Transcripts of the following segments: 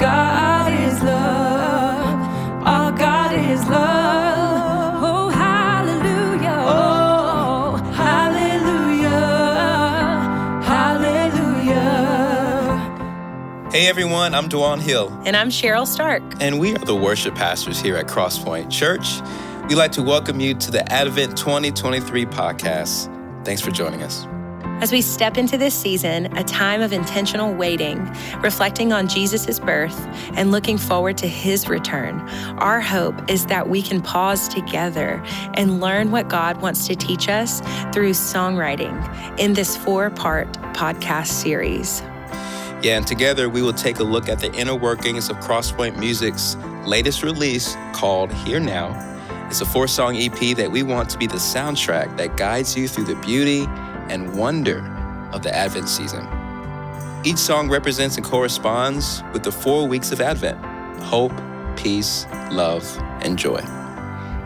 God is love. Our God is love. Oh, hallelujah. Oh, hallelujah. Hallelujah. Hey everyone, I'm Dwan Hill, And I'm Cheryl Stark. and we are the worship pastors here at Crosspoint Church. We'd like to welcome you to the Advent 2023 podcast. Thanks for joining us. As we step into this season, a time of intentional waiting, reflecting on Jesus' birth and looking forward to his return, our hope is that we can pause together and learn what God wants to teach us through songwriting in this four part podcast series. Yeah, and together we will take a look at the inner workings of Crosspoint Music's latest release called Here Now. It's a four song EP that we want to be the soundtrack that guides you through the beauty and wonder of the Advent season. Each song represents and corresponds with the four weeks of Advent hope, peace, love, and joy.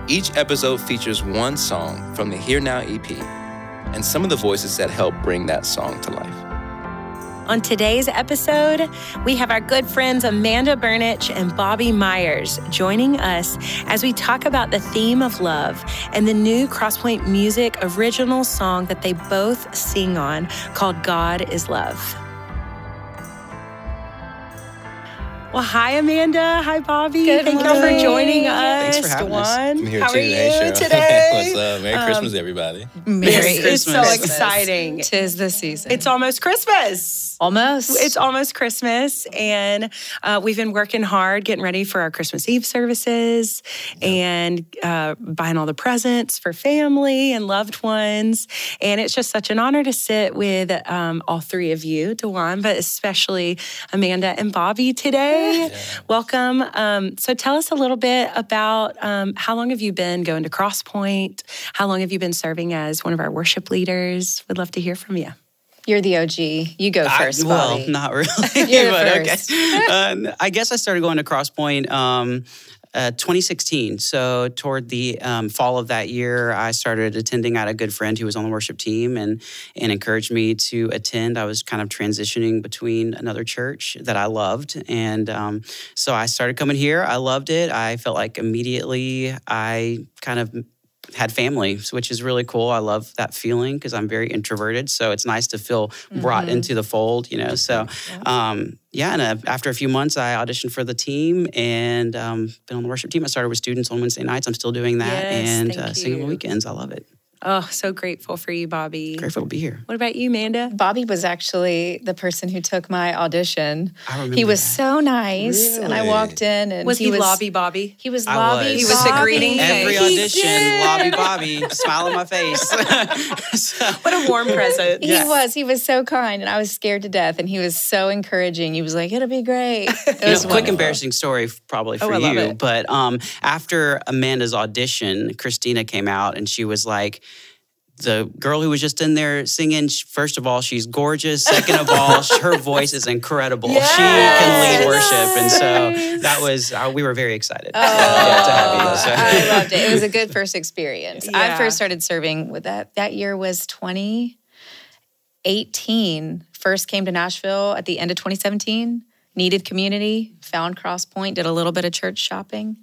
Each episode features one song from the Here Now EP and some of the voices that help bring that song to life. On today's episode, we have our good friends Amanda Burnich and Bobby Myers joining us as we talk about the theme of love and the new Crosspoint Music original song that they both sing on called God is Love. Well, hi, Amanda. Hi, Bobby. Good Thank you for joining us. Thanks for having us. Dwan, I'm here how too. are Hey, you Cheryl. today? What's up? Merry Um, Christmas, everybody. Merry Christmas. It's so Christmas. exciting. Tis the season. It's almost Christmas. almost. It's almost Christmas, and uh, we've been working hard getting ready for our Christmas Eve services and uh, buying all the presents for family and loved ones. And it's just such an honor to sit with um, all three of you, Dwan, but especially Amanda and Bobby today. Welcome. Um, so tell us a little bit about um, how long have you been going to Crosspoint? How long have you been serving as one of our worship leaders? We'd love to hear from you. You're the OG. You go I- first, well, Bobby. not really. You're the but first. okay. Uh, I guess I started going to Crosspoint um, uh, 2016. So toward the um, fall of that year, I started attending. I had a good friend who was on the worship team and and encouraged me to attend. I was kind of transitioning between another church that I loved, and um, so I started coming here. I loved it. I felt like immediately I kind of had family, which is really cool. I love that feeling because I'm very introverted. So it's nice to feel brought into the fold, you know. So, um, yeah, and uh, after a few months, I auditioned for the team and um, been on the worship team. I started with students on Wednesday nights. I'm still doing that Yes, and uh, singing on weekends. I love it. Oh, so grateful for you, Bobby. Grateful to be here. What about you, Amanda? Bobby was actually the person who took my audition. I remember He was that. so nice, and I walked in, and Was he, was lobby Bobby? He was I lobby. was. He was the greeting Every He audition. Lobby Bobby, smile on my face. So- What a warm present. He was. He was so kind, and I was scared to death. And he was so encouraging. He was like, "It'll be great." It You know, was quick embarrassing story f- probably Oh, for I love you it. but um, after amanda's audition christina came out and she was like the girl who was just in there singing first of all she's gorgeous second of all her voice is incredible she can lead worship and so that was uh, we were very excited Oh, yeah, to have you so. I loved it. It was a good first experience. Yeah. I first started serving with that. That year was 2018. First came to Nashville at the end of 2017. Needed community, found Crosspoint, did a little bit of church shopping,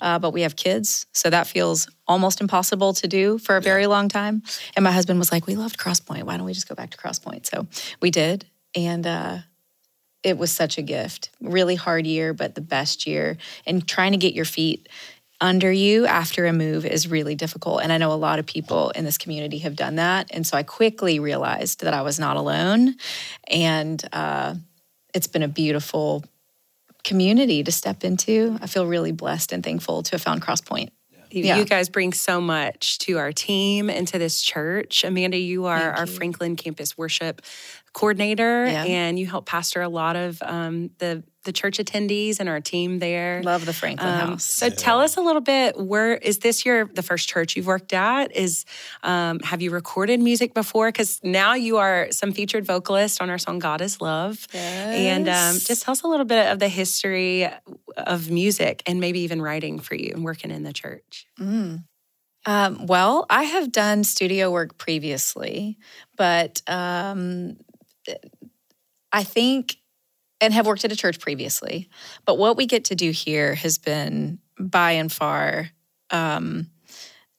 uh, but we have kids, so that feels almost impossible to do for a very long time. And my husband was like, "We loved Crosspoint. Why don't we just go back to Crosspoint?" So we did, and uh, it was such a gift. Really hard year, but the best year. And trying to get your feet under you after a move is really difficult. And I know a lot of people in this community have done that. And so I quickly realized that I was not alone. And uh, it's been a beautiful community to step into. I feel really blessed and thankful to have found Crosspoint. You- Yeah. You guys bring so much to our team and to this church. Amanda, you are Thank our you. Franklin campus worship coordinator, Yeah. and you help pastor a lot of um, the the church attendees and our team there. Love the Franklin Um, House. So tell us a little bit. Where is this your the first church you've worked at? Is um, have you recorded music before? Because now you are some featured vocalist on our song "God Is Love," and um, just tell us a little bit of the history of music and maybe even writing for you and working in the church. Mm. Um, well, I have done studio work previously, but um, I think and have worked at a church previously. But what we get to do here has been by and far um,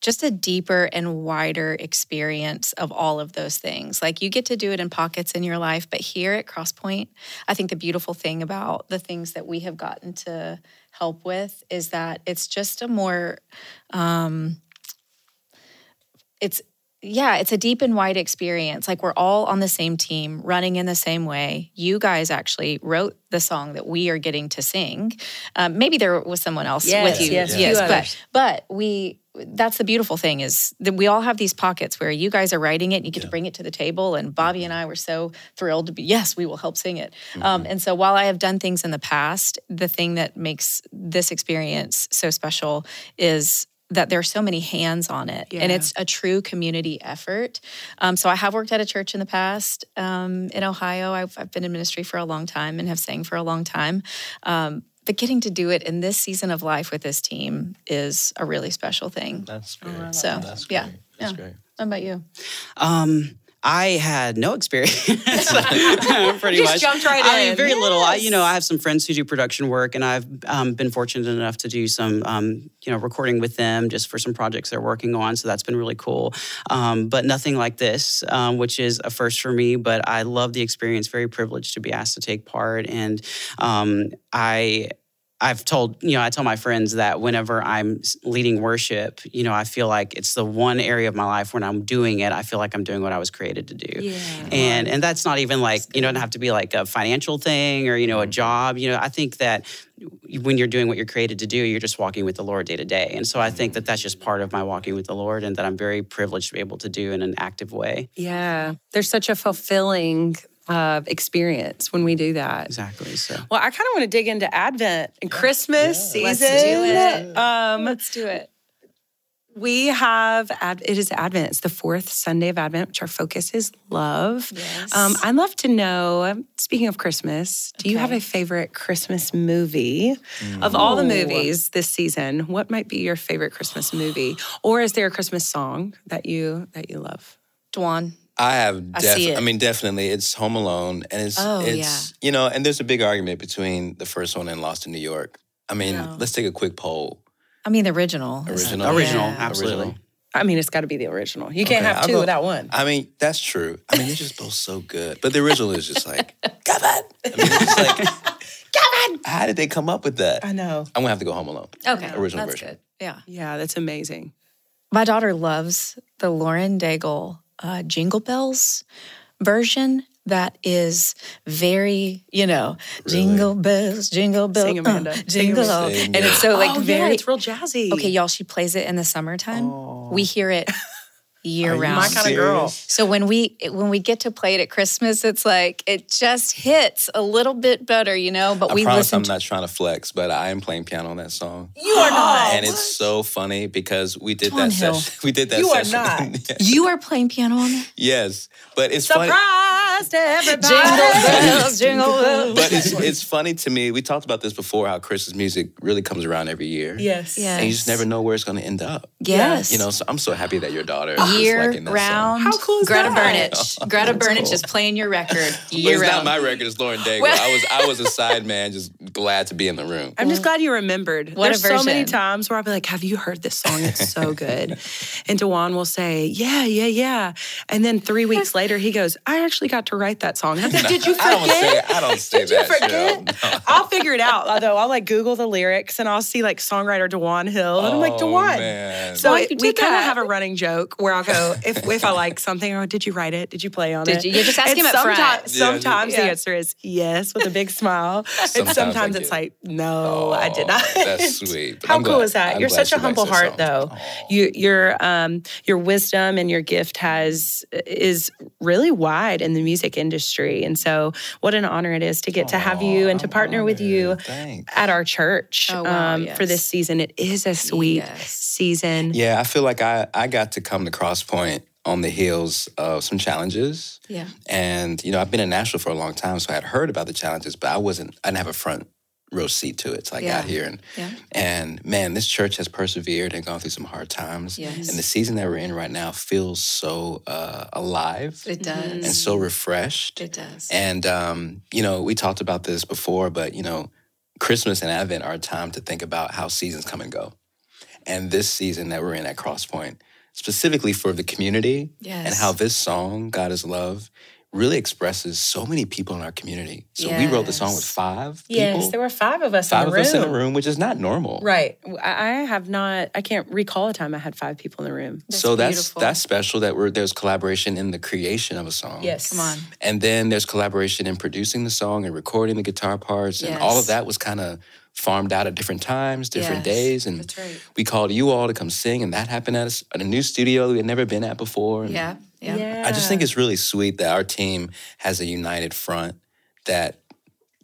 just a deeper and wider experience of all of those things. Like you get to do it in pockets in your life, but here at Crosspoint, I think the beautiful thing about the things that we have gotten to help with is that it's just a more um, it's yeah, it's a deep and wide experience. Like we're all on the same team, running in the same way. You guys actually wrote the song that we are getting to sing. Um, maybe there was someone else Yes, with you, yes, a yes, but but we. That's the beautiful thing is that we all have these pockets where you guys are writing it and you get to bring it to the table. And Bobby and I were so thrilled to be, yes, we will help sing it. Um, and so while I have done things in the past, the thing that makes this experience so special is that there are so many hands on it and it's a true community effort um, so i have worked at a church in the past um, in ohio I've, I've been in ministry for a long time and have sang for a long time um, but getting to do it in this season of life with this team is a really special thing That's great. so That's yeah great. That's yeah. great. how about you Um, I had no experience. pretty Just much. jumped right I mean, in. very little. I, you know, I have some friends who do production work, and I've um, been fortunate enough to do some, um, you know, recording with them just for some projects they're working on. So that's been really cool. Um, but nothing like this, um, which is a first for me. But I love the experience. Very privileged to be asked to take part, and um, I. I've told, you know, I tell my friends that whenever I'm leading worship, you know, I feel like it's the one area of my life when I'm doing it, I feel like I'm doing what I was created to do. Yeah. And and that's not even like, you know, it have to be like a financial thing or, you know, a mm-hmm. job. You know, I think that when you're doing what you're created to do, you're just walking with the Lord day to day. And so I think that that's just part of my walking with the Lord and that I'm very privileged to be able to do in an active way. Yeah. There's such a fulfilling uh, experience when we do that. Exactly. So Well, I kind of want to dig into Advent and Christmas season. Let's do it. Um, let's do it we have it is Advent. It's the fourth Sunday of Advent, which our focus is love. Yes. Um, I'd love to know. Speaking of Christmas, do you have a favorite Christmas movie of all the movies this season? What might be your favorite Christmas movie, or is there a Christmas song that you that you love? Dwan. I have I def- see it. I mean, definitely, it's Home Alone, and it's Oh, it's you know, and there's a big argument between the first one and Lost in New York. I mean, Yeah. let's take a quick poll. I mean, the original. is- Original. original, Yeah. absolutely. Original. I mean, it's got to be the original. You can't Okay, have I'll two go- without one. I mean, that's true. I mean, they're just both so good, but the original is just like, Kevin. I mean, it's just like, Kevin. How did they come up with that? I know. I'm gonna have to go Home Alone. Okay, Original that's version. good. Yeah. Yeah, that's amazing. My daughter loves the Lauren Daigle uh, Jingle Bells version. That is very, you know, jingle bells, jingle bells, Sing, Amanda. uh, jingle, Amanda. Sing, and it's so like oh, very. yeah, it's real jazzy. okay, y'all. She plays it in the summertime. We hear it year Are you round. My kinda girl. So when we when we get to play it at Christmas, it's like it just hits a little bit better, you know. But I we promise listen I'm to not trying to flex, but I am playing piano on that song. you are not. and it's so funny because we did Dwan that Hill. session. We did that You are session. not. you are playing piano on that. yes, but it's funny. Surprise to everybody. Jingle bells, jingle bells. But it's it's funny to me. We talked about this before. How Christmas music really comes around every year. Yes. Yeah. and you just never know where it's going to end up. Yes, You know, so I'm so happy that your daughter is year liking that song. round. How cool is that? Greta that? Burnich. Greta Burnich is playing your record But year it's not my record. It's Lauren Daigle. Well- I was I was a side man, just glad to be in the room. I'm just glad you remembered. What a There's so many times where I'll be like, "Have you heard this song? It's so good." and Dwan will say, "Yeah, yeah, yeah," and then three weeks later, he goes, "I actually got to write that song." I'm like, Did you I don't say forget? I don't say Did that. You forget? No. I'll figure it out. Although I'll like Google the lyrics and I'll see like songwriter Dwan Hill, and I'm like, Oh, Dwan. man. So Why it- we kind of have a running joke where I'll go if if I like something, or did you write it? Did you play on Did it? you- you just ask And him up front. someti- Yeah. Sometimes the answer is yes with a big smile, and Sometimes sometimes it's like no, I did Oh, not. that's sweet. How I'm cool glad- is that? I'm You're such a humble likes that heart, though. song. Oh. You, your um, your wisdom and your gift has is really wide in the music industry, and so what an honor it is to get to have you and to I'm partner with you. Thanks. at our church Oh, wow, um, for this season. It is a sweet Yes. season. Yeah, I feel like I, I got to come to Crosspoint on the heels of some challenges. Yeah. And, you know, I've been in Nashville for a long time, so I had heard about the challenges, but I wasn't, I didn't have a front real seat to it till I Yeah. got here. And Yeah. and man, this church has persevered and gone through some hard times. Yes. And the season that we're in right now feels so uh, alive It does. and so refreshed. It does. And um, you know, we talked about this before, but you know, Christmas and Advent are a time to think about how seasons come and go. And this season that we're in at Crosspoint, specifically for the community and how this song, God is Love, really expresses so many people in our community. So we wrote the song with Yes. five Yes, people. there were five of us five in of the room. us in a room, which is not normal. Right. I I have not. I can't recall a time I had five people in the room. so that's beautiful. that's special that we're there's collaboration in the creation of a song. Yes. Come on. And then there's collaboration in producing the song and recording the guitar parts. And all of that was kind of farmed out at different times, different Yes, days. And that's right. we called you all to come sing. And that happened at a, s- at a new studio we had never been at before. And Yeah. Yeah. Yeah. I just think it's really sweet that our team has a united front that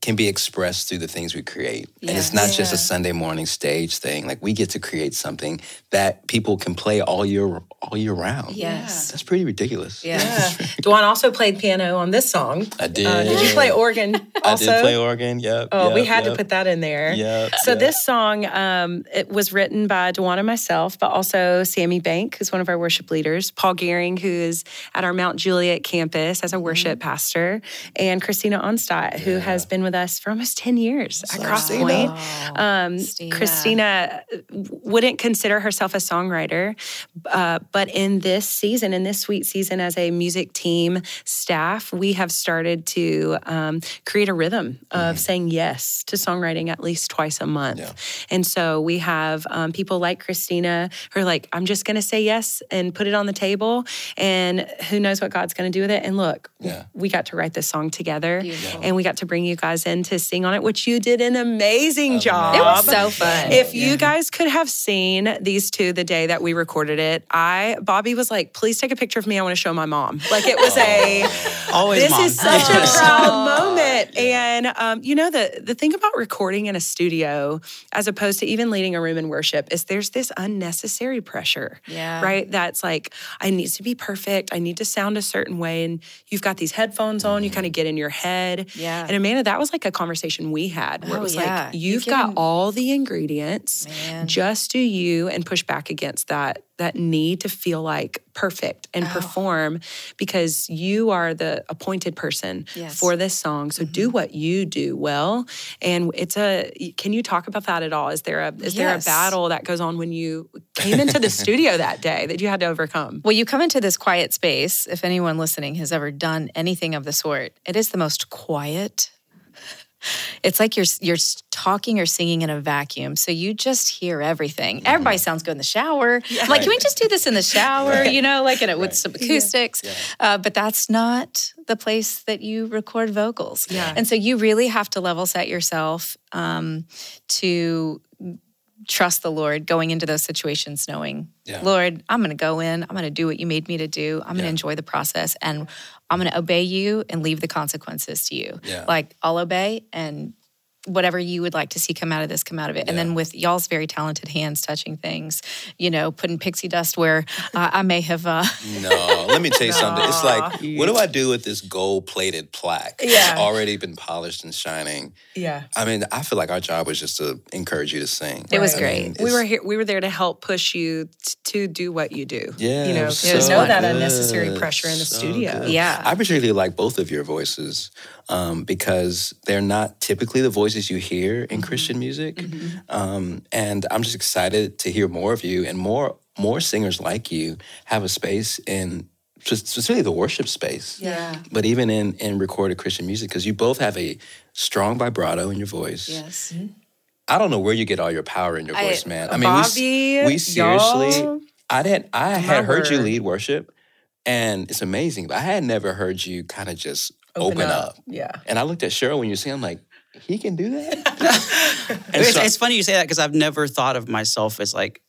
can be expressed through the things we create. And it's Yes. not just a Sunday morning stage thing. Like we get to create something that people can play all year all year round. Yes. That's pretty ridiculous. Yeah. Yeah. Dwan also played piano on this song. I did. Uh, did you play organ I did play organ. Yep. Oh, we yep, had to put that in there. Yep, So yep. this song, um, it was written by Dwan and myself, but also Sammy Bank, who's one of our worship leaders, Paul Gehring, who is at our Mount Juliet campus as a worship Mm-hmm. pastor, and Christina Onstadt, who has been with us for almost 10 years at up, Crosspoint. Um, Christina. Christina wouldn't consider herself a songwriter, uh, but in this season, in this sweet season, as a music team staff, we have started to um, create a rhythm of saying yes to songwriting at least twice a month. Yeah. And so we have um, people like Christina who are like, I'm just going to say yes and put it on the table, and who knows what God's going to do with it. And look, Yeah. we got to write this song together, Beautiful. and we got to bring you guys in to sing on it, which you did an amazing job. It was so fun. If you guys could have seen these two the day that we recorded it, I Bobby was like, "Please take a picture of me. I want to show my mom." Like it was a Always this mom. is such a proud moment. And um, you know the the thing about recording in a studio, as opposed to even leading a room in worship, is there's this unnecessary pressure. Yeah. Right. That's like I need to be perfect. I need to sound a certain way, and you've got these headphones on. You kind of get in your head. Yeah. And Amanda, that was like a conversation we had where Oh, it was yeah. like You you've can- got all the ingredients. Man. Just do you and push back against that that need to feel like perfect and Oh. perform because you are the appointed person Yes. for this song. So Mm-hmm. do what you do well. And it's a can you talk about that at all? Is there a is there a battle that goes on when you came into the studio that day that you had to overcome? Well, you come into this quiet space. If anyone listening has ever done anything of the sort, it is the most quiet. It's like you're you're talking or singing in a vacuum, so you just hear everything. Everybody sounds good in the shower. I'm like, can we just do this in the shower? You know, like in it with some acoustics. Uh, but that's not the place that you record vocals. Yeah. And so you really have to level set yourself um, to trust the Lord going into those situations, knowing, Yeah. Lord, I'm going to go in, I'm going to do what you made me to do, I'm going to Yeah. enjoy the process, and I'm going to obey you and leave the consequences to you. Yeah. Like, I'll obey and whatever you would like to see come out of this, come out of it. And then with y'all's very talented hands touching things, you know, putting pixie dust where uh, I may have. Uh, No, let me tell you something. It's like, what do I do with this gold plated plaque? Yeah. It's already been polished and shining. Yeah. I mean, I feel like our job was just to encourage you to sing. It was I great. mean, We were here. We were there to help push you t- to do what you do. Yeah, you know, to so know that good. unnecessary pressure in the So studio. good. Yeah. I particularly like both of your voices um, because they're not typically the voices you hear in Christian music, um, and I'm just excited to hear more of you and more more singers like you have a space in just specifically the worship space. Yeah. But even in in recorded Christian music, because you both have a strong vibrato in your voice. yes. I don't know where you get all your power in your I- voice, man. I mean, we Bobby, we, seriously, y'all. I didn't. I had heard you lead worship, and it's amazing. But I had never heard you kind of just open, up. Yeah. And I looked at Cheryl when you sing. I'm like, he can do that. It's, so- it's funny you say that because I've never thought of myself as like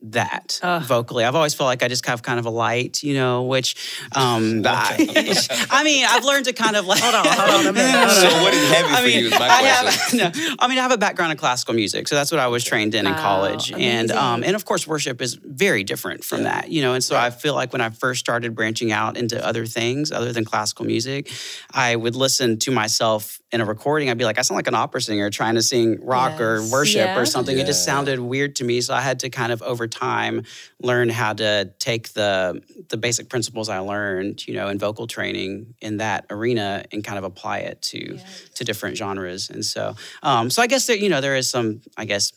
that vocally. I've always felt like I just have kind of a light, you know, which um I, I mean, I've learned to kind of like hold on, hold on a minute. So what is heavy I for mean, you is my I question. have, no, I mean, I have a background in classical music, so that's what I was trained in in college, and um, and of course, worship is very different from that, you know. And so I feel like when I first started branching out into other things other than classical music, I would listen to myself in a recording, I'd be like, I sound like an opera singer trying to sing rock or worship Yeah. or something. It just sounded weird to me. So I had to kind of over time learn how to take the the basic principles I learned, you know, in vocal training in that arena and kind of apply it to to different genres. And so, um, so I guess that you know there is some, I guess.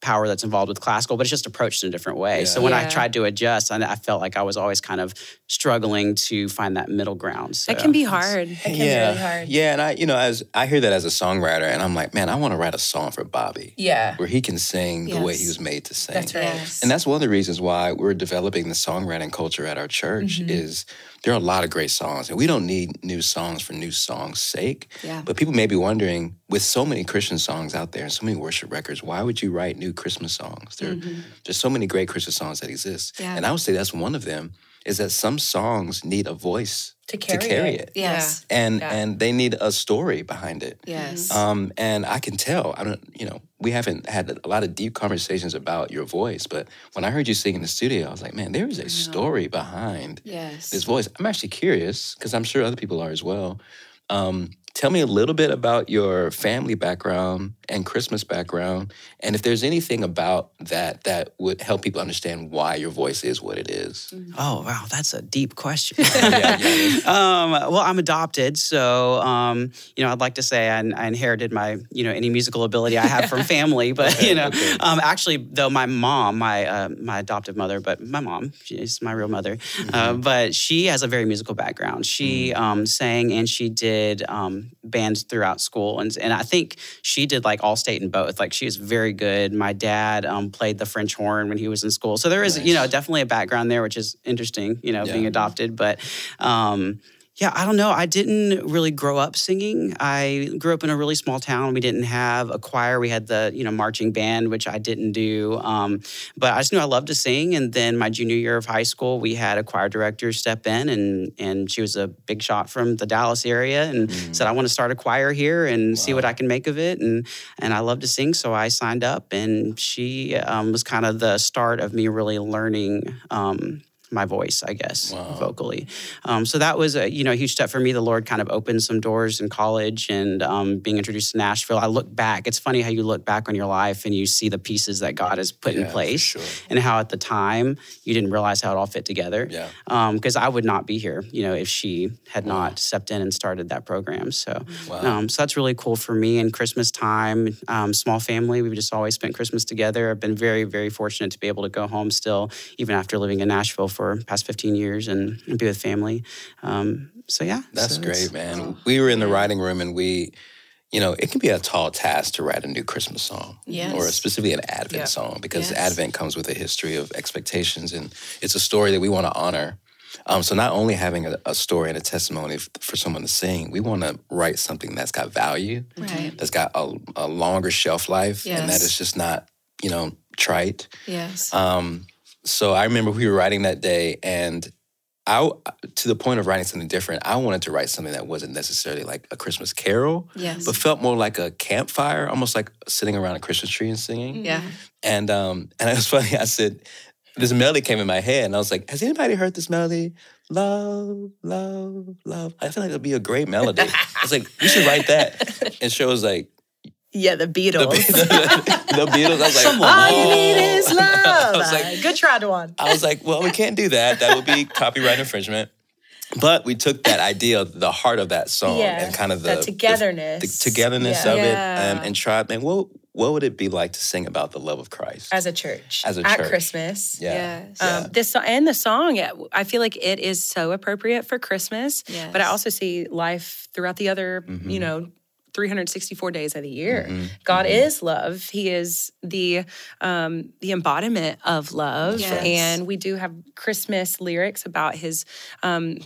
Power that's involved with classical, but it's just approached in a different way. So Yeah. when I tried to adjust, I, I felt like I was always kind of struggling to find that middle ground. So That can be hard. It can be yeah, really hard. yeah, and I, you know, as I hear that as a songwriter, and I'm like, man, I want to write a song for Bobby Yeah. where he can sing the way he was made to sing. That's right. Yes. And that's one of the reasons why we're developing the songwriting culture at our church Mm-hmm. is there are a lot of great songs and we don't need new songs for new songs sake. Yeah. But people may be wondering with so many Christian songs out there and so many worship records, why would you write new Christmas songs? There, There's so many great Christmas songs that exist. Mm-hmm. Yeah. And I would say that's one of them is that some songs need a voice To carry it. it. Yes. And Yeah. and they need a story behind it. Yes. Um, and I can tell. I don't. You know, we haven't had a lot of deep conversations about your voice, but when I heard you sing in the studio, I was like, man, there is a story behind yes. this voice. I'm actually curious because I'm sure other people are as well. Um, tell me a little bit about your family background and Christmas background, and if there's anything about that that would help people understand why your voice is what it is. Oh wow, that's a deep question. Yeah, yeah. um, well, I'm adopted, so um, you know, I'd like to say I, I inherited my you know any musical ability I have from family, but you know, okay. um, actually though my mom, my uh, my adoptive mother, but my mom, she's my real mother, uh, but she has a very musical background. She um, sang and she did um, bands throughout school, and and I think she did like all state in both. Like she was very good. My dad um, played the French horn when he was in school, so there is you know definitely a background there, which is interesting. You know, Yeah. being adopted, but. Um, yeah, I don't know. I didn't really grow up singing. I grew up in a really small town. We didn't have a choir. We had the you know marching band, which I didn't do. Um, but I just knew I loved to sing. And then my junior year of high school, we had a choir director step in, and and she was a big shot from the Dallas area, and said I want to start a choir here and see what I can make of it. And and I love to sing, so I signed up. And she um, was kind of the start of me really learning. Um, my voice, I guess, Wow. vocally. Um, so that was a you know a huge step for me. The Lord kind of opened some doors in college and um, being introduced to Nashville. I look back. It's funny how you look back on your life and you see the pieces that God has put Yeah, in place, sure. and how at the time you didn't realize how it all fit together. Yeah. Because I would not be here, you know, if she had not stepped in and started that program. So, Wow. um, so that's really cool for me. And Christmas time, um, small family, we've just always spent Christmas together. I've been very, very fortunate to be able to go home still, even after living in Nashville for the past 15 years and, and be with family. Um, so yeah, That's so it's- great, man. We were in the writing room and we, you know, it can be a tall task to write a new Christmas song. Yes. Or specifically an Advent Yeah. song because Yes. Advent comes with a history of expectations and it's a story that we want to honor. Um, so not only having a, a story and a testimony f- for someone to sing, we want to write something that's got value, Right. that's got a, a longer shelf life, and that is just not, you know, trite. Yes. Um, so I remember we were writing that day, and I, to the point of writing something different, I wanted to write something that wasn't necessarily like a Christmas carol, yes. but felt more like a campfire, almost like sitting around a Christmas tree and singing. yeah. And um, and it was funny. I said, this melody came in my head, and I was like, has anybody heard this melody? Love, love, love. I feel like it'd be a great melody. I was like, we should write that. And she was like, Yeah, the the, Beatles. the Beatles. I was like, All you need is love. I was like- Good try, Dwan. I was like, well, we can't do that. That would be copyright infringement. But we took that idea, the heart of that song, Yeah, and kind of the the- togetherness. the, togetherness Yeah. of it, Yeah. um, and tried. Man, what what would it be like to sing about the love of Christ? As a church. As a at church. Christmas. yeah, Yes. Um, this and the song, I feel like it is so appropriate for Christmas. But I also see life throughout the other, Mm-hmm. you know, 364 days of the year. Mhm, God is love. He is the um, the embodiment of love, Yes. and we do have Christmas lyrics about His um,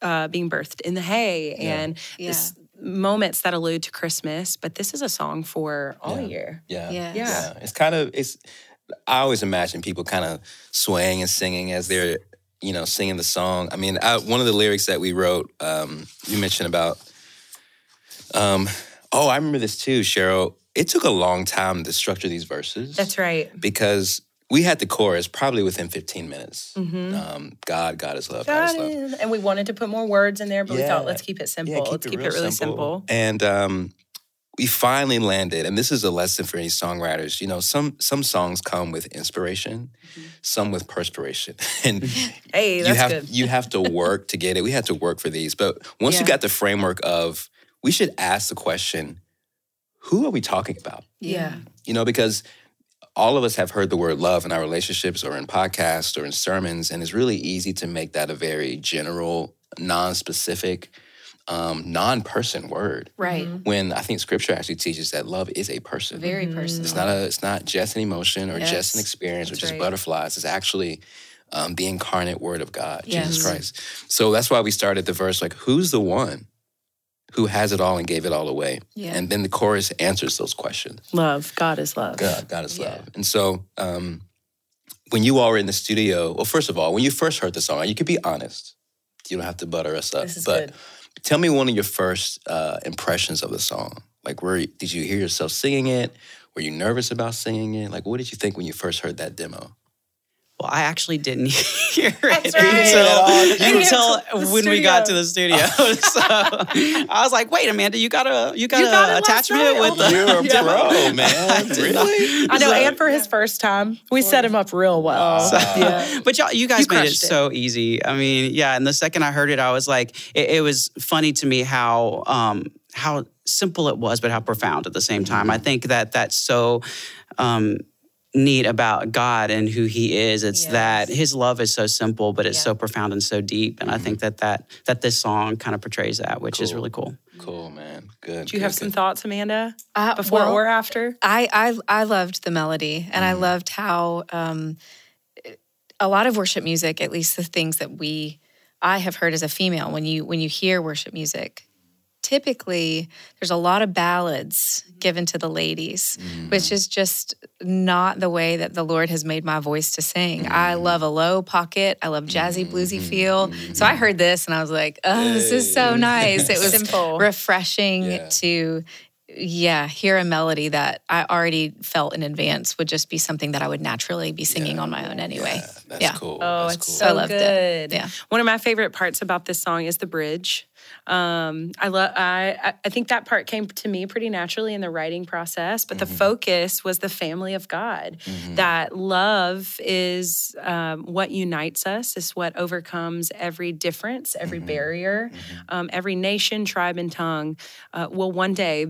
uh, being birthed in the hay and this moments that allude to Christmas. But this is a song for all Yeah. year. yeah, Yes. Yeah. It's kind of it's. I always imagine people kind of swaying and singing as they're you know singing the song. I mean, I, one of the lyrics that we wrote, um, you mentioned about. Um, oh, I remember this too, Cheryl. It took a long time to structure these verses. That's right. because we had the chorus probably within 15 minutes. Um, God, God is love. God, God is love. and we wanted to put more words in there, but we thought let's keep it simple. Yeah, let's keep it, really simple. And um, we finally landed, and this is a lesson for any songwriters. You know, some some songs come with inspiration, some with perspiration, and Hey, you have good. you have to work to get it. We had to work for these, but once you got the framework of, we should ask the question, who are we talking about? Yeah. You know, because all of us have heard the word love in our relationships or in podcasts or in sermons, and it's really easy to make that a very general, non-specific, um, non-person word. Right. When I think Scripture actually teaches that love is a person. Very personal. It's not a. It's not just an emotion or just an Yes, experience or just right. butterflies. It's actually um, the incarnate Word of God, Jesus Christ. So that's why we started the verse like, "Who's the one who has it all and gave it all away?" Yeah. And then the chorus answers those questions. Love. God is love. God, God is Yeah. love. And so, um, when you all were in the studio, well, first of all, when you first heard the song, you could be honest. You don't have to butter us up. This is but good. tell me one of your first uh, impressions of the song. Like, where did you hear yourself singing it? Were you nervous about singing it? Like, what did you think when you first heard that demo? Well, I actually didn't hear it right. until, until didn't when we got to the studio. so I was like, "Wait, Amanda, you got a you got You a got it attachment with Oh, the You're a Yeah. pro, man. I did not- really? I know, So- and for his first time, we set him up real well. So- yeah. But y'all, you guys You made it it. so easy. I mean, yeah. And the second I heard it, I was like, it, it was funny to me how um, how simple it was, but how profound at the same time. I think that that's so. Um, neat about God and who he is it's that his love is so simple but it's Yeah. so profound and so deep and I think that that that this song kind of portrays that which is really cool. Cool, man. Good. Do you have good, some thoughts, Amanda, Uh, before well, or after? I, I I loved the melody, and I loved how um, a lot of worship music, at least the things that we I have heard as a female, when you when you hear worship music, typically there's a lot of ballads mm-hmm. given to the ladies, mm. which is just not the way that the Lord has made my voice to sing. I mm. love a low pocket. I love jazzy mm-hmm. bluesy feel. So I mm-hmm. heard this and I was like, oh, this is so nice. It was Simple. refreshing Yeah. to yeah hear a melody that i already felt in advance would just be something that i would naturally be singing on my own anyway Yeah, that's Yeah. cool. Oh, that's it's cool. so I loved it. good. Yeah. One of my favorite parts about this song is the bridge. Um, I love. I I- I think that part came to me pretty naturally in the writing process, but the focus was the family of God. That love is um, what unites us. Is what overcomes every difference, every barrier, um, every nation, tribe, and tongue. Uh, will one day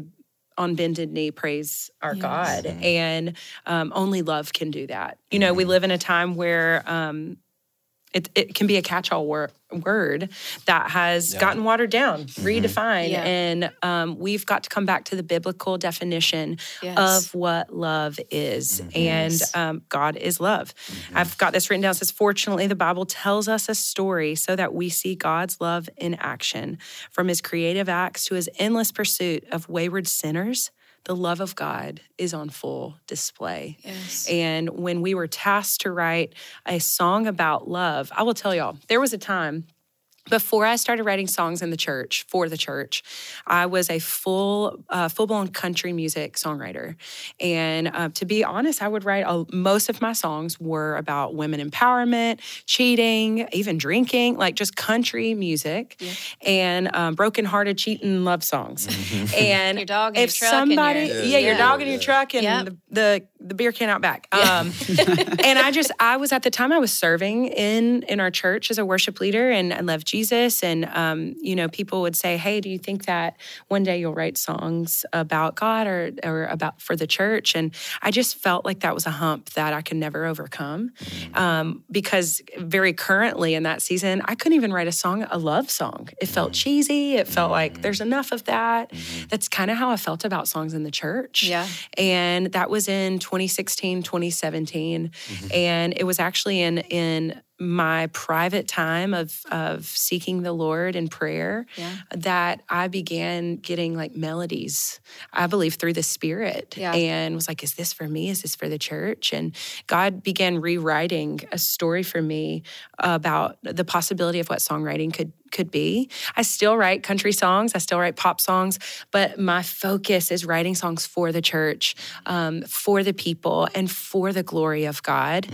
on bended knee praise our God. And um, only love can do that. You know, we live in a time where um, it, it can be a catch all wor- word that has gotten watered down, redefined. Yeah. And um, we've got to come back to the biblical definition Yes. of what love is. And um, God is love. I've got this written down. It says, Fortunately, the Bible tells us a story so that we see God's love in action. From his creative acts to his endless pursuit of wayward sinners, the love of God is on full display. Yes. And when we were tasked to write a song about love, I will tell y'all, there was a time before I started writing songs in the church for the church, I was a full, uh, full blown country music songwriter. And uh, to be honest, I would write a, most of my songs were about women empowerment, cheating, even drinking, like just country music, and um, broken-hearted cheating love songs. and Your dog and if your truck and somebody, your- yeah, your Yeah. dog and your truck and Yep. the, the the beer can out back. Um, and I just I was at the time I was serving in in our church as a worship leader and I loved Jesus and um, you know people would say, "Hey, do you think that one day you'll write songs about God or or about for the church?" And I just felt like that was a hump that I could never overcome mm-hmm. um, because very currently in that season I couldn't even write a song, a love song. It felt mm-hmm. cheesy. It felt like mm-hmm. there's enough of that. That's kind of how I felt about songs in the church. Yeah. And that was in 2016, 2017. And it was actually in in my private time of of seeking the Lord in prayer Yeah. that I began getting like melodies, I believe through the Spirit, Yeah. and was like, "Is this for me? Is this for the church?" And God began rewriting a story for me about the possibility of what songwriting could could be. I still write country songs, I still write pop songs, but my focus is writing songs for the church, um, for the people, and for the glory of God.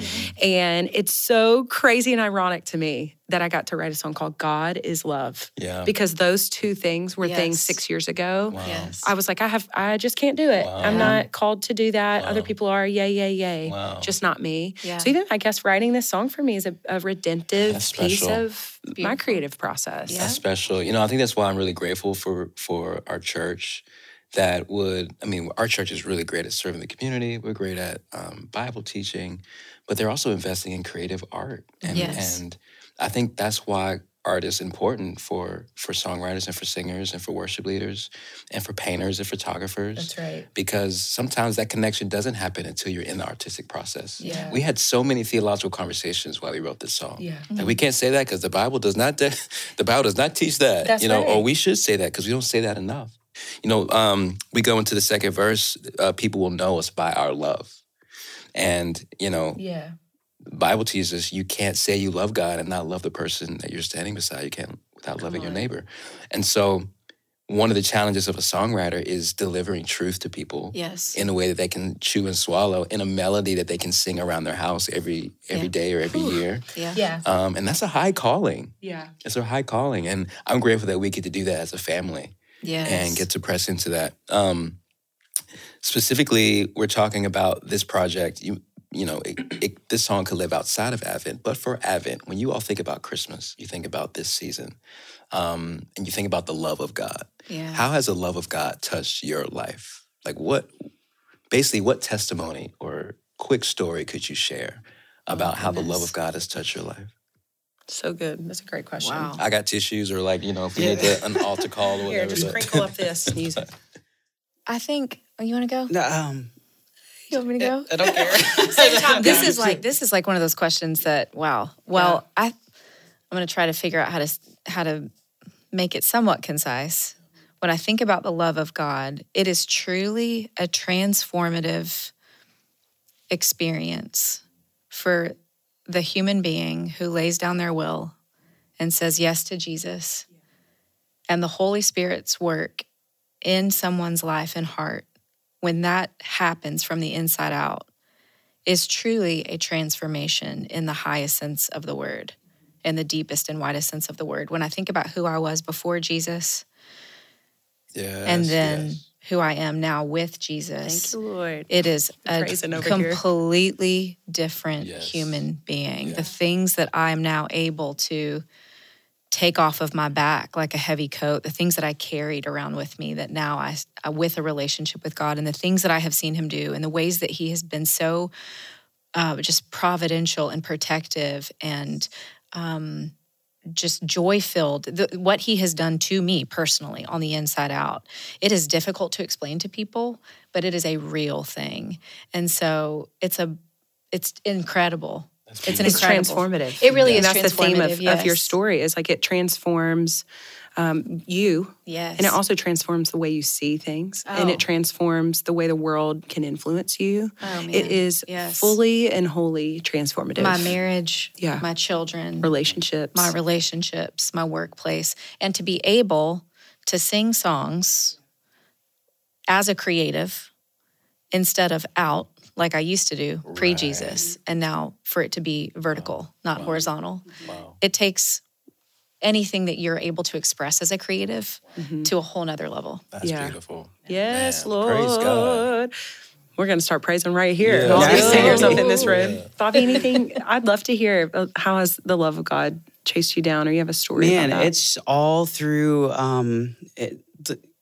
And it's so crazy and ironic to me that I got to write a song called God is Love. Yeah. Because those two things were things six years ago. Wow. Yes. I was like, I have, I just can't do it. I'm not called to do that. Other people are, yay, yay, yay. Wow. Just not me. Yeah. So even I guess writing this song for me is a, a redemptive piece special. of my creative process. Yeah. That's special. You know, I think that's why I'm really grateful for for our church that would. I mean, our church is really great at serving the community. We're great at um, Bible teaching, but they're also investing in creative art. And, Yes. and I think that's why art is important for for songwriters and for singers and for worship leaders and for painters and photographers. That's right. Because sometimes that connection doesn't happen until you're in the artistic process. Yeah. We had so many theological conversations while we wrote this song. Yeah. Like we can't say that because the Bible does not de- the Bible does not teach that. That's you know, or we should say that because we don't say that enough. You know, um, we go into the second verse. Uh, people will know us by our love, and you know, Yeah. The Bible teaches you can't say you love God and not love the person that you're standing beside. You can't without loving your neighbor. And so, one of the challenges of a songwriter is delivering truth to people Yes. in a way that they can chew and swallow, in a melody that they can sing around their house every every Yeah. day or every year. yeah. Yeah. Um, and that's a high calling. Yeah. It's a high calling, and I'm grateful that we get to do that as a family Yes. and get to press into that. Um, specifically, we're talking about this project. You you know, it, it, this song could live outside of Advent, but for Advent, when you all think about Christmas, you think about this season, um, and you think about the love of God. Yeah. How has the love of God touched your life? Like what, basically, what testimony or quick story could you share about how the love of God has touched your life? So good. That's a great question. Wow. I got tissues, or like you know, if we need to, an altar call or whatever. Here, just but- crinkle up this music. I think. Oh, you want to go? No, um, You want me to go? I don't care. this is like this is like one of those questions that wow. Well, I I'm going to try to figure out how to how to make it somewhat concise. When I think about the love of God, it is truly a transformative experience for the human being who lays down their will and says yes to Jesus and the Holy Spirit's work in someone's life and heart when that happens from the inside out is truly a transformation in the highest sense of the word, in the deepest and widest sense of the word. When I think about who I was before Jesus Yes, and then yes. who I am now with Jesus, Thank you, Lord. it is a praising over here. completely different Yes. human being. Yeah. The things that I am now able to take off of my back like a heavy coat, the things that I carried around with me that now I, I with a relationship with God, and the things that I have seen Him do, and the ways that He has been so uh, just providential and protective and um, just joy filled. What He has done to me personally on the inside out, it is difficult to explain to people, but it is a real thing, and so it's a it's incredible. It's an It's transformative. It really and is that's the theme of, transformative, of your story is like it transforms um, you Yes. and it also transforms the way you see things and Oh. it transforms the way the world can influence you Oh, man. it is Yes. fully and wholly transformative my marriage, Yeah. my children, relationships my relationships, my workplace, and to be able to sing songs as a creative instead of out like I used to do pre Jesus, and now for it to be vertical, not horizontal. Wow. It takes anything that you're able to express as a creative Mm-hmm. to a whole nother level. That's Yeah. beautiful. yes Man, lord praise God. we're going to start praising right here Yeah. all these Yeah. singers up in this room Yeah. bobby anything i'd love to hear how has the love of god chased you down or you have a story Man, about that? it's all through. Um, it,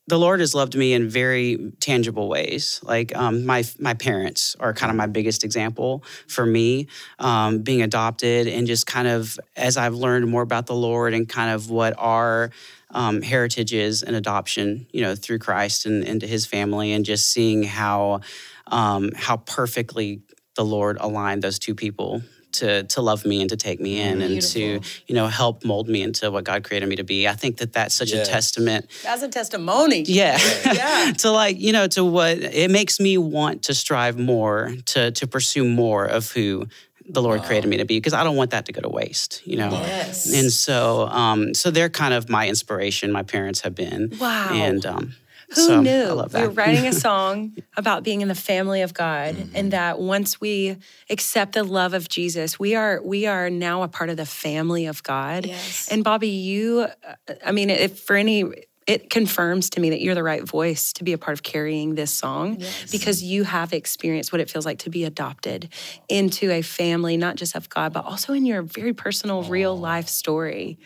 the, Lord has loved me in very tangible ways. Like um, my my parents are kind of my biggest example for me, um, being adopted and just kind of as I've learned more about the Lord and kind of what our um, heritage is and adoption, you know, through Christ and into His family, and just seeing how um, how perfectly the Lord aligned those two people to to love me and to take me in and to you know help mold me into what God created me to be. I think that that's such a testament That's a testimony. yeah. Yeah. to like, you know, to what it makes me want to strive more, to to pursue more of who the Lord created me to be because I don't want that to go to waste, you know. Yes. And so um so they're kind of my inspiration, my parents have been. Wow. And um Who so knew? I love We that. were writing a song about being in the family of God, Mm-hmm. and that once we accept the love of Jesus, we are we are now a part of the family of God. Yes. And Bobby, you, uh, I mean, if for any. It confirms to me that you're the right voice to be a part of carrying this song because you have experienced what it feels like to be adopted into a family, not just of God, but also in your very personal, real life story.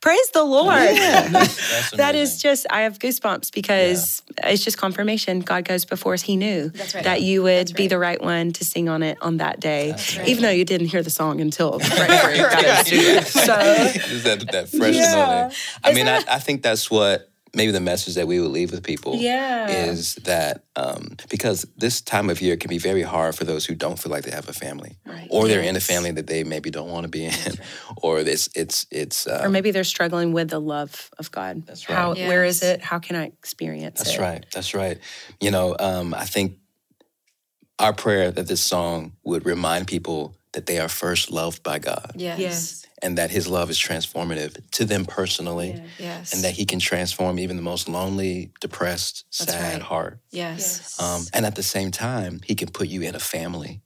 Praise the Lord. that is amazing. just I have goosebumps because it's just confirmation. God goes before us. He knew right. that you would That's be the right one to sing on it on that day, right. even though you didn't hear the song until right before you got in the. So Just that, that fresh Yeah. I Is mean, I, I think that's what maybe the message that we would leave with people Yeah. is that um, because this time of year can be very hard for those who don't feel like they have a family, Right. or they're in a family that they maybe don't want to be in, or it's it's it's. Uh, or maybe they're struggling with the love of God. That's right. How where is it? How can I experience That's it? right. That's right. You know, um, I think our prayer that this song would remind people that they are first loved by God Yes. Yes. And that His love is transformative to them personally, Yeah. Yes. and that He can transform even the most lonely, depressed, That's sad right. heart. yes. Um, and at the same time, He can put you in a family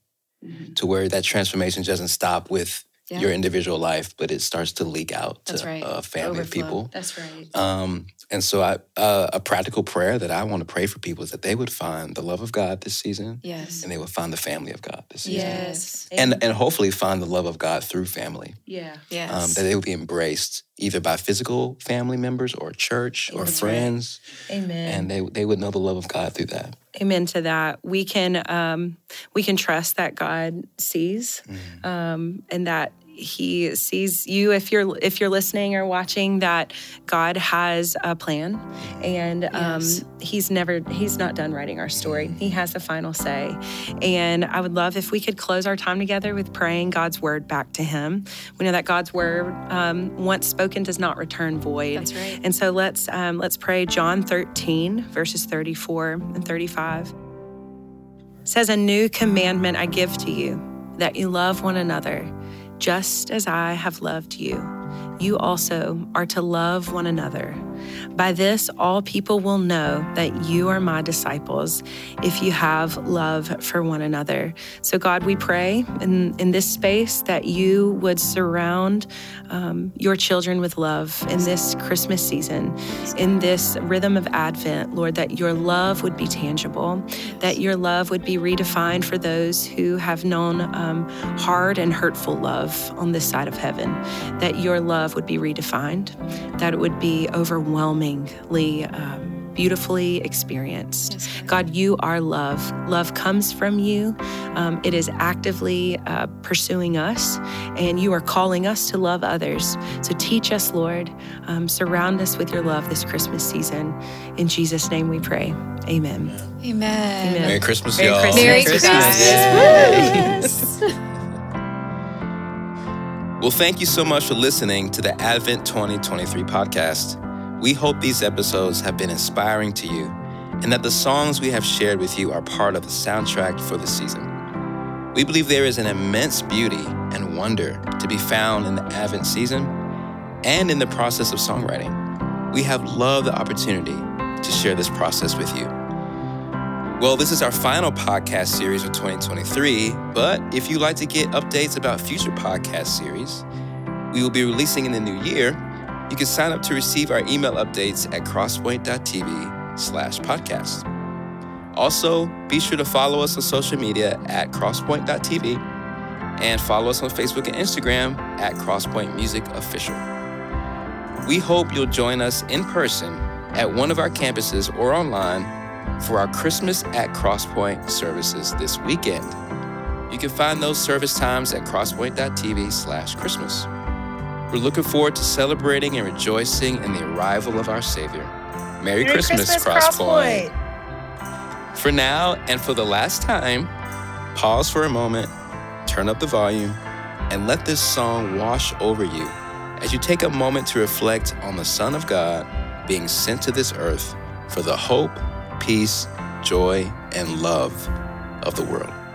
to where that transformation doesn't stop with Yeah. your individual life, but it starts to leak out That's to right. a family of Overflow. people. That's right. Um, and so, I, uh, a practical prayer that I want to pray for people is that they would find the love of God this season, yes. and they would find the family of God this season, Yes. and and hopefully find the love of God through family. yeah. Yes. Um, that they would be embraced either by physical family members or church or That's right. friends, Amen. and they they would know the love of God through that. Amen to that. We can um, we can trust that God sees, Mm-hmm. um, and that He sees you. If you're if you're listening or watching, that God has a plan, and um, Yes. He's never He's not done writing our story. He has the final say. And I would love if we could close our time together with praying God's word back to Him. We know that God's word, um, once spoken, does not return void. That's right. And so let's um, let's pray John 13 verses 34 and 35. It says a new commandment I give to you that you love one another just as I have loved you. You also are to love one another. By this, all people will know that you are my disciples if you have love for one another. So, God, we pray in, in this space that you would surround um, your children with love in this Christmas season, in this rhythm of Advent, Lord, that your love would be tangible, that your love would be redefined for those who have known um, hard and hurtful love on this side of heaven, that your love would be redefined, that it would be overwhelmingly. Um, Beautifully experienced. Yes, God. God, you are love. Love comes from you. Um, it is actively uh, pursuing us, and you are calling us to love others. So teach us, Lord. Um, surround us with your love this Christmas season. In Jesus' name we pray. Amen. Amen. Amen. Merry Christmas, Merry y'all. Christmas. Merry Christmas. Christmas. Well, thank you so much for listening to the Advent 2023 podcast. We hope these episodes have been inspiring to you and that the songs we have shared with you are part of the soundtrack for the season. We believe there is an immense beauty and wonder to be found in the Advent season and in the process of songwriting. We have loved the opportunity to share this process with you. Well, this is our final podcast series of 2023, but if you'd like to get updates about future podcast series we will be releasing in the new year, you can sign up to receive our email updates at crosspoint.tv slash podcast. Also, be sure to follow us on social media at crosspoint.tv and follow us on Facebook and Instagram at Crosspoint Music Official. We hope you'll join us in person at one of our campuses or online for our Christmas at Crosspoint services this weekend. You can find those service times at crosspoint.tv slash Christmas. We're looking forward to celebrating and rejoicing in the arrival of our Savior. Merry, Christmas, Crosspoint. For now and for the last time, pause for a moment, turn up the volume, and let this song wash over you as you take a moment to reflect on the Son of God being sent to this earth for the hope, peace, joy, and love of the world.